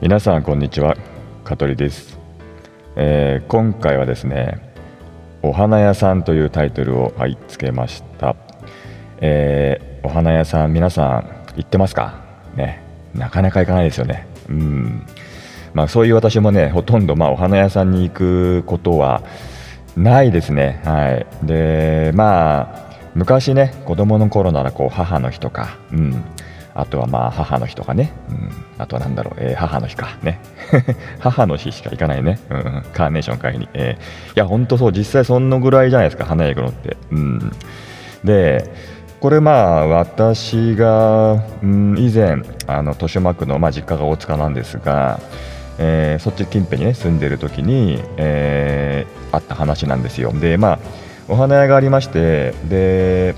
皆さんこんにちは。香取です、えー、今回はですねお花屋さんというタイトルをはいつけました、えー、お花屋さん皆さん行ってますか？ねなかなか行かないですよね。うん。まあそういう私もねほとんどまあお花屋さんに行くことはないですね。はい。でまあ昔ね子供の頃ならこう母の日とかうん。あとはまあ母の日とかね、うん、あとは何だろう、えー、母の日か。ね。母の日しか行かないね、うん、カーネーション買いに、えー、いや本当そう。実際そのぐらいじゃないですか。花屋行くのって、うん、でこれまあ私が、うん、以前あの豊島区の、まあ、実家が大塚なんですが、えー、そっち近辺にね住んでる時に、えー、あった話なんですよ。でまあお花屋がありましてで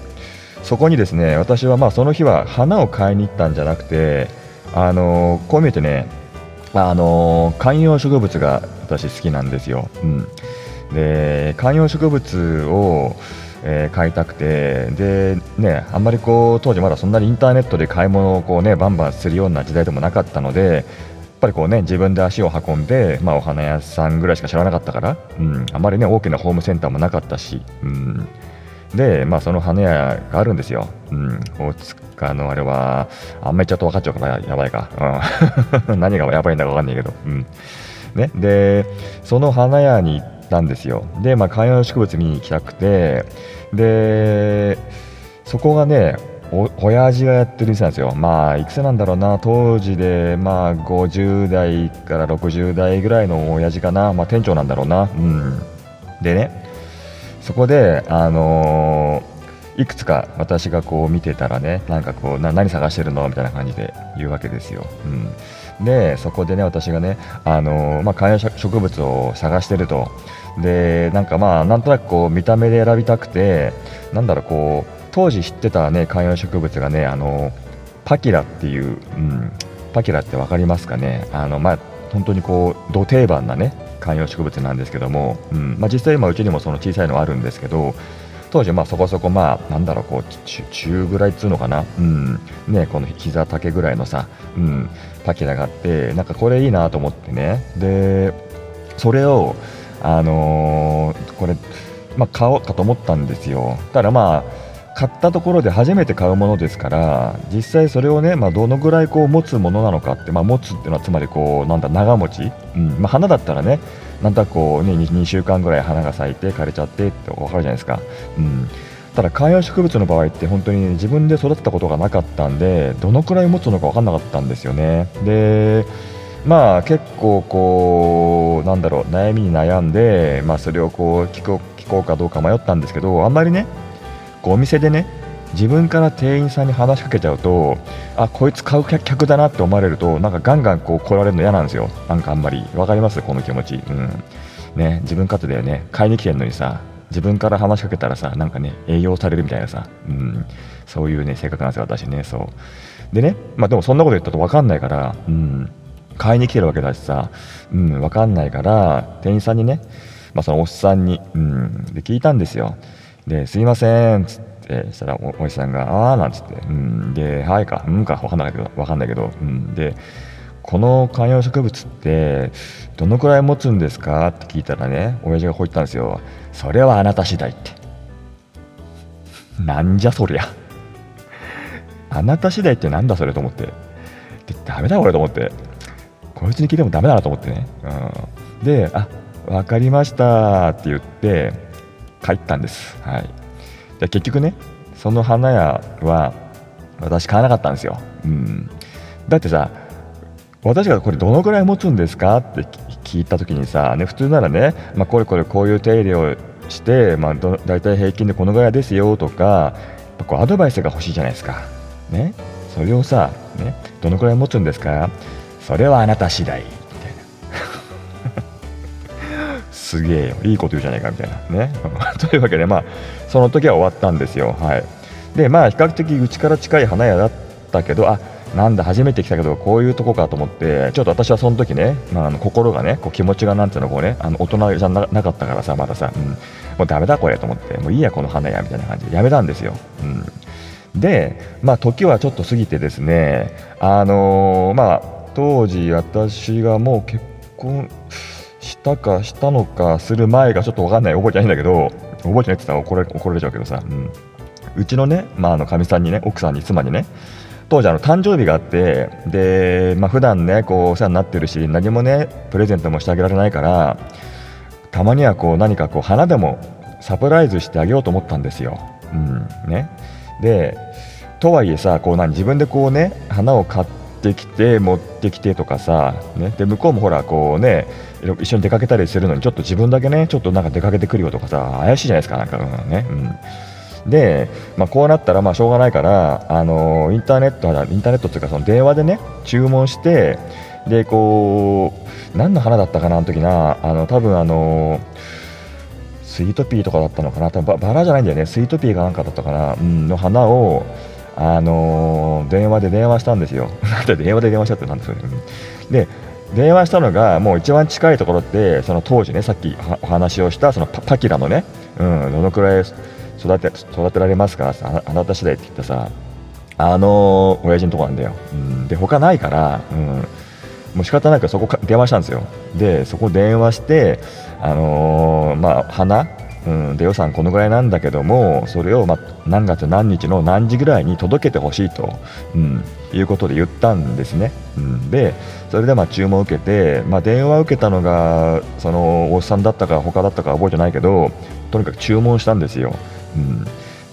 そこにですね私はまあその日は花を買いに行ったんじゃなくてあのこう見えてねあの観葉植物が私好きなんですよ。うん、で観葉植物をえー、買いたくてで、ね、あんまりこう当時まだそんなにインターネットで買い物をこう、ね、バンバンするような時代でもなかったのでやっぱりこう、ね、自分で足を運んで、まあ、お花屋さんぐらいしか知らなかったから、うん、あまり、ね、大きなホームセンターもなかったし、う、で、まあ、その花屋があるんですよ。うん、大塚のあれは、あんまりちょっと分かっちゃうからやばいか。うん、何がやばいんだか分かんないけど。うんね、で、その花屋に行ったんですよ。で、まあ、観葉植物見に行きたくて、で、そこがね、お親父がやってる店なんですよ。まあ、いくつなんだろうな、当時で、まあ、50代から60代ぐらいの親父かな、まあ、店長なんだろうな。うん。でね、そこで、あのー、いくつか私がこう見てたらねなんかこう何探してるの？みたいな感じで言うわけですよ。うん、でそこでね私がね、あのー、まあ、観葉植物を探してると。でなんかまあなんとなくこう見た目で選びたくてなんだろうこう当時知ってたね観葉植物がねあのパキラっていう、うん、パキラって分かりますかね？あのまあ本当にこうど定番なね観葉植物なんですけども、うん。まあ、実際今うちにもその小さいのあるんですけど当時まあそこそこまあなんだろうこう中ぐらいっつうのかな、うん。ね、この膝丈ぐらいのさ、うん、パキラがあってなんかこれいいなと思ってね。でそれをあのー、これ、まあ、買おうかと思ったんですよ。ただまあ買ったところで初めて買うものですから実際それをね、まあ、どのぐらいこう持つものなのかって、まあ、持つっていうのはつまりこうなんだ長持ち、うんまあ、花だったらねなんとなくこう、ね、2, 2週間ぐらい花が咲いて枯れちゃってって分かるじゃないですか。うんただ観葉植物の場合って本当に自分で育てたことがなかったんでどのくらい持つのか分かんなかったんですよね。でまあ結構こうなんだろう悩みに悩んで、まあ、それをこう聞こう聞こうかどうか迷ったんですけどあんまりねお店でね自分から店員さんに話しかけちゃうとあこいつ買う客だなって思われるとなんかガンガンこう来られるの嫌なんですよ。なんかあんまり。分かります？この気持ち、うん。ね、自分勝手だよね。買いに来てんのにさ自分から話しかけたらさなんかね営業されるみたいなさ、うん、そういうね性格なんですよ私ね。そう。でねまあでもそんなこと言ったと分かんないから、うん、買いに来てるわけだしさ、うん、分かんないから店員さんにね、まあ、そのおっさんに、うん、で聞いたんですよ。ですいません。っつってしたらおおじさんがああなんつって、うん、ではいかうんか分かんないけど分かんないけど、うん、でこの観葉植物ってどのくらい持つんですか？って聞いたらね親父がこう言ったんですよそれはあなた次第ってなんじゃそりゃあなた次第ってなんだそれ？と思って。でダメだこれと思って。こいつに聞いてもダメだなと思ってね、うん、であ分かりましたって言って帰ったんです。はい、で結局ねその花屋は私買わなかったんですよ。うん、だってさ私がこれどのぐらい持つんですかって聞いた時にさ、ね、普通ならね、まあ、これこれこういう手入れをして、まあ、ど大体平均でこのぐらいですよとかこうアドバイスが欲しいじゃないですか。ね、それをさ、ね、どのくらい持つんですか？それはあなた次第すげえよ。いいこと言うじゃないかみたいな。ね。というわけでまあその時は終わったんですよ。はい。でまあ比較的うちから近い花屋だったけどあなんだ初めて来たけどこういうとこかと思ってちょっと私はその時ね、まあ、あの心がねこう気持ちがなんていうのこうねあの大人じゃなかったからさまださ、うん、もうダメだこれと思ってもういいやこの花屋みたいな感じでやめたんですよ、うん、でまあ時はちょっと過ぎてですねあのー、まあ当時私がもう結婚したかしたのかする前かちょっと分かんない。覚えてないんだけど覚えてないって言ったら怒られ怒られちゃうけどさ、うん、うちのねまああのかみさんにね奥さんに妻にね当時あの誕生日があってで、まあ普段ねこうお世話になってるし何もねプレゼントもしてあげられないからたまにはこう何かこう花でもサプライズしてあげようと思ったんですよ。うん。ね、でとはいえさこう何自分でこうね花を買ってきて持ってきてとかさ、ね、で向こうもほらこうね一緒に出かけたりするのにちょっと自分だけねちょっとなんか出かけてくるよとかさ怪しいじゃないですかなんか、うんね、うん、で、まあ、こうなったらまあしょうがないからあのインターネットインターネットっていうかその電話でね注文してでこう何の花だったかなあの時なあの多分あのスイートピーとかだったのかな多分バラじゃないんだよねスイートピーかなんかだったかな、うん、の花をあの、電話で電話したんですよ。なんで電話で電話したってなんですよね。で電話したのがもう一番近いところってその当時ねさっきお話をしたそのパキラのね、うん、どのくらい育て育てられますかああなた次第って言ったさあのー、親父のとこなんだよ。うん、で他ないから、うん、もう仕方ないからそこ電話したんですよ。でそこ電話してあのー、まあ花うん、で予算このぐらいなんだけどもそれを、ま何月何日の何時ぐらいに届けてほしいと、うん、いうことで言ったんですね、うん、でそれでま注文を受けて、まあ、電話を受けたのがそのおっさんだったか他だったか覚えてないけどとにかく注文したんですよ、うん、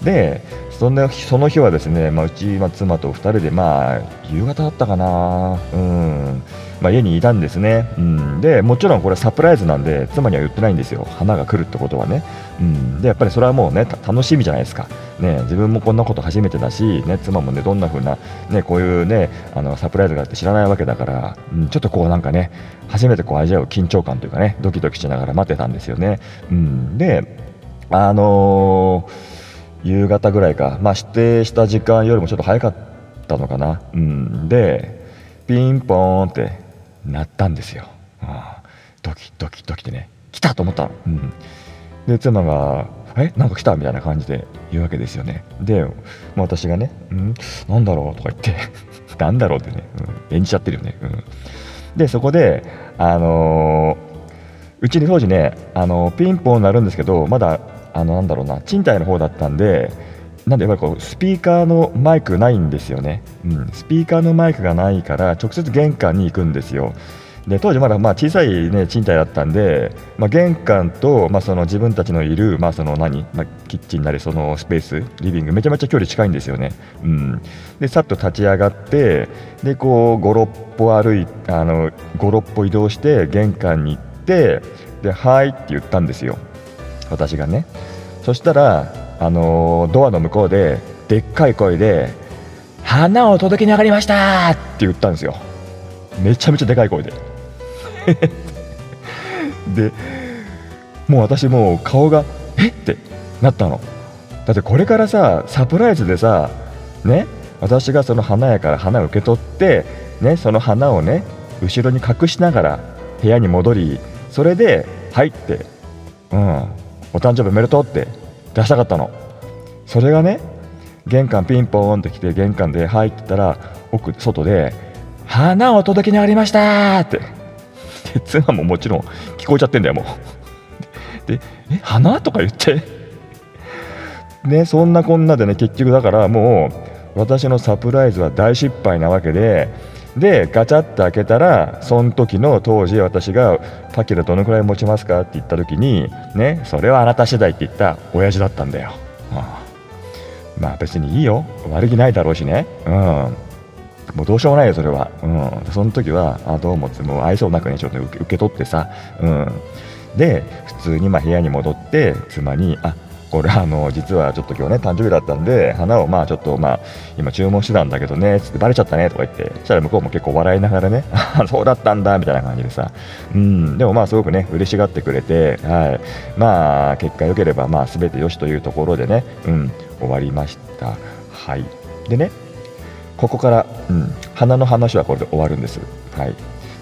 でそんなその日はですね、まあ、うち、まあ、妻と2人で、まあ、夕方だったかな、うん。まあ、家にいたんですね、うん、でもちろんこれサプライズなんで妻には言ってないんですよ。花が来るってことはね、うん、でやっぱりそれはもうね楽しみじゃないですか、ね、自分もこんなこと初めてだし、ね、妻もねどんな風な、ね、こういうねあのサプライズがあって知らないわけだから、うん、ちょっとこうなんかね初めてこう味わう緊張感というかねドキドキしながら待ってたんですよね、うん、であのー夕方ぐらいか、まあ、指定した時間よりもちょっと早かったのかな、うん、でピンポーンって鳴ったんですよ、あドキドキドキってね。来たと思ったの、うん、で妻が「え？なんか来た?」みたいな感じで言うわけですよね。で、まあ、私がね「うん？なんだろう?」とか言って「なんだろう?」ってね、うん、演じちゃってるよね、うん、でそこであのー、うちに当時ね、あのー、ピンポン鳴るんですけどまだあのなんだろうな賃貸の方だったんでなんでやっぱりこうスピーカーのマイクないんですよね、うん、スピーカーのマイクがないから直接玄関に行くんですよ。で当時まだまあ小さい、ね、賃貸だったんで、まあ、玄関と、まあ、その自分たちのいる、まあ、その何、まあ、キッチンなりそのスペースリビングめちゃめちゃ距離近いんですよね、うん、でさっと立ち上がってでこう56歩歩いあの56歩移動して玄関に行ってではいって言ったんですよ。私がね。そしたら、あのー、ドアの向こうででっかい声で「花を届けに上がりました!」って言ったんですよ。めちゃめちゃでかい声で。でもう私もう顔が「えっ?」てなったの。だってこれからさサプライズでさね私がその花屋から花を受け取ってねその花をね後ろに隠しながら部屋に戻りそれで入って。うん。お誕生日おめでとうって出したかったのそれがね玄関ピンポーンって来て玄関で入ってたら奥外で「花を届けにありました!」ってで妻ももちろん聞こえちゃってんだよもうで「え花?」とか言ってねそんなこんなでね結局だからもう私のサプライズは大失敗なわけででガチャって開けたらその時の当時私が「パキラどのくらい持ちますか?」って言った時にねそれはあなた次第って言った親父だったんだよ、ああまあ別にいいよ。悪気ないだろうしね。うん。もうどうしようもないよそれは。うん。その時はあどうもってもう愛想なくねちょっと受け取ってさ。うん。で普通にま部屋に戻って妻に「あこれあの実はちょっと今日ね誕生日だったんで花をまあちょっとまあ今注文してたんだけどねつってバレちゃったねとか言ってそしたら向こうも結構笑いながらね そうだったんだみたいな感じでさうんでもまあすごくね嬉しがってくれてはい。まあ結果良ければまあ全てよしというところでねうん終わりました。はい。でねここから、うん、花の話はこれで終わるんです。はい。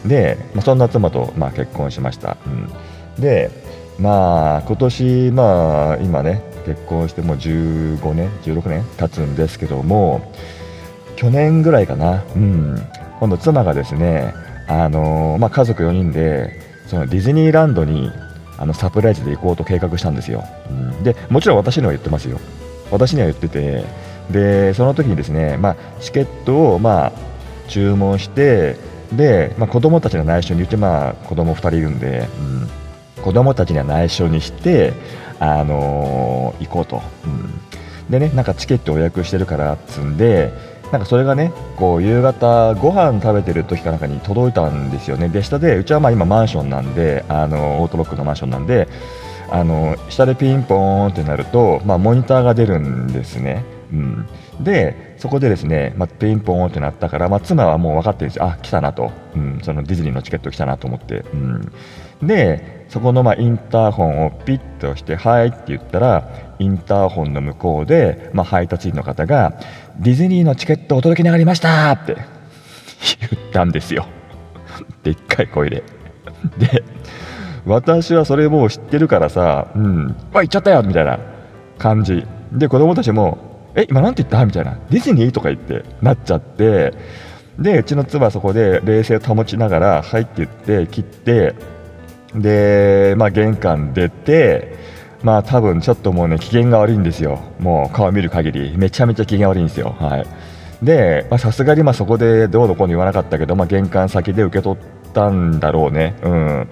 で、まあ、そんな妻と、まあ、結婚しました、うん、でまあ今年まあ今ね結婚してもう15年16年経つんですけども去年ぐらいかな、うん、今度妻がですね、あのまあ、家族4人でそのディズニーランドにあのサプライズで行こうと計画したんですよ、うん、でもちろん私には言ってますよ。私には言っててでその時にですね、まあ、チケットをまあ注文してで、まあ、子供たちの内緒に言って、まあ、子供2人いるんで、うん、子供たちには内緒にして、あのー、行こうと、うん、でねなんかチケットを予約してるからっつんでなんかそれがねこう夕方ご飯食べてる時かなんかに届いたんですよね。で下でうちはまあ今マンションなんであのオートロックのマンションなんであの下でピンポーンってなると、まあ、モニターが出るんですね、うん、でそこでですね、まあ、ピンポンってなったから、まあ、妻はもう分かってるんですよあ来たなと、うん、そのディズニーのチケット来たなと思って、うん、でそこのまあインターホンをピッとして「はい」って言ったらインターホンの向こうで、まあ、配達員の方が「ディズニーのチケットお届けに上がりました」って言ったんですよ。でっかい声で。で私はそれもう知ってるからさ「うんわ行っちゃったよ」みたいな感じ。で子供たちも「え今なんて言った?」みたいな「ディズニー?」とか言ってなっちゃって。でうちの妻はそこで冷静を保ちながら「はい」って言って切って。で、まあ、玄関出てまあ多分ちょっともうね機嫌が悪いんですよ。もう顔見る限り。めちゃめちゃ機嫌悪いんですよ。はい。でさすがにまあそこでどうのこうの言わなかったけど、まあ、玄関先で受け取ったんだろうね。うん。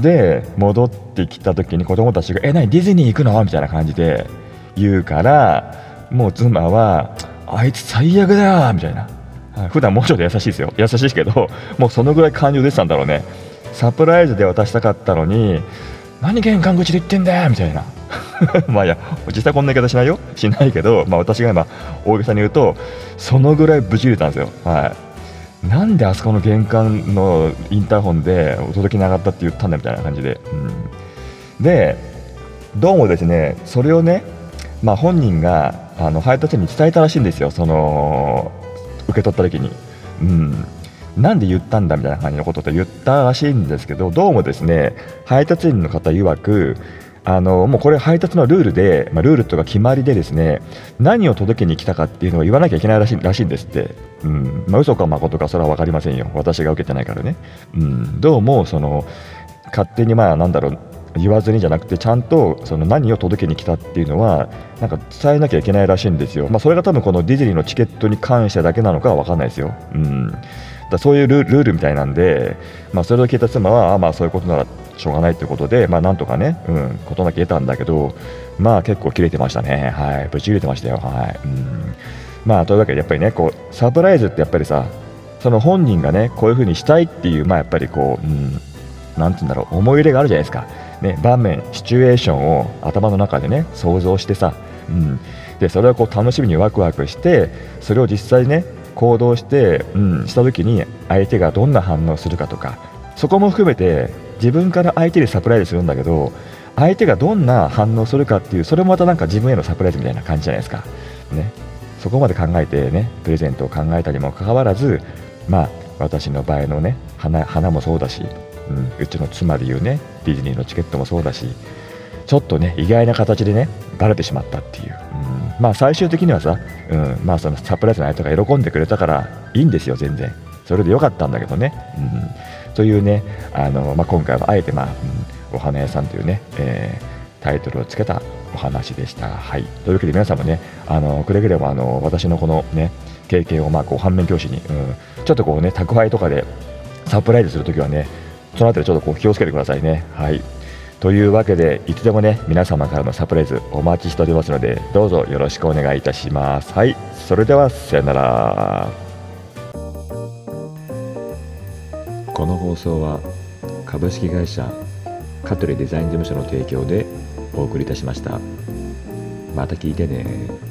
で戻ってきた時に子供たちが「え何？ディズニー行くの?」みたいな感じで言うからもう妻は「あいつ最悪だよ」みたいな。普段もうちょっと優しいですよ。優しいけどもうそのぐらい感情出てたんだろうね。サプライズで渡したかったのに何玄関口で言ってんだよみたいな。まあいや実際こんな言い方しないよ。しないけど、まあ、私が今大げさに言うとそのぐらいぶち入れたんですよ。はい。なんであそこの玄関のインターホンでお届けに上がったって言ったんだみたいな感じで、うん、でどうもですねそれをね、まあ、本人があの配達員に伝えたらしいんですよ。その受け取った時に、うん、なんで言ったんだみたいな感じのことって言ったらしいんですけどどうもですね配達員の方曰くあのもうこれ配達のルールで、まあ、ルールとか決まりでですね何を届けに来たかっていうのを言わなきゃいけないらしいらしいんですって、うん。まあ、嘘か誠かそれは分かりませんよ。私が受けてないからね、うん、どうもその勝手にまあなんだろう言わずにじゃなくてちゃんとその何を届けに来たっていうのはなんか伝えなきゃいけないらしいんですよ、まあ、それが多分このディズニーのチケットに関してだけなのかは分かんないですよ、うん、だそういうルールみたいなんで、まあ、それを聞いた妻はあまあそういうことならしょうがないということで、まあ、なんとかね、うん、事なき得たんだけど、まあ結構切れてましたね、はい、ぶち切れてましたよ、はい。うん。まあ、というわけで、やっぱりね、こうサプライズってやっぱりさ、その本人がね、こういうふうにしたいっていう、まあ、やっぱりこう、うん、なんて言うんだろう、思い入れがあるじゃないですか、ね、場面、シチュエーションを頭の中でね、想像してさ、うん、でそれをこう楽しみにワクワクして、それを実際ね、行動して、うん、した時に相手がどんな反応するかとかそこも含めて自分から相手にサプライズするんだけど相手がどんな反応するかっていうそれもまたなんか自分へのサプライズみたいな感じじゃないですか、ね、そこまで考えてねプレゼントを考えたにもかかわらずまあ私の場合のね花花もそうだし、うん、うちの妻でいうねディズニーのチケットもそうだしちょっとね意外な形でねバレてしまったっていう、うん。まあ最終的にはさ、うん。まあ、そのサプライズの相手が喜んでくれたからいいんですよ全然。それでよかったんだけどね、うん、というねあの、まあ、今回はあえて、まあうん、お花屋さんというね、えー、タイトルをつけたお話でした。はい、というわけで皆さんもねあのくれぐれもあの私のこのね経験をまあこう反面教師に、うん、ちょっとこうね宅配とかでサプライズするときはねそのあたりちょっとこう気をつけてくださいね。はい。というわけでいつでもね皆様からのサプライズお待ちしておりますのでどうぞよろしくお願いいたします。はい。それではさよなら。この放送は株式会社香取デザイン事務所の提供でお送りいたしました。また聞いてね。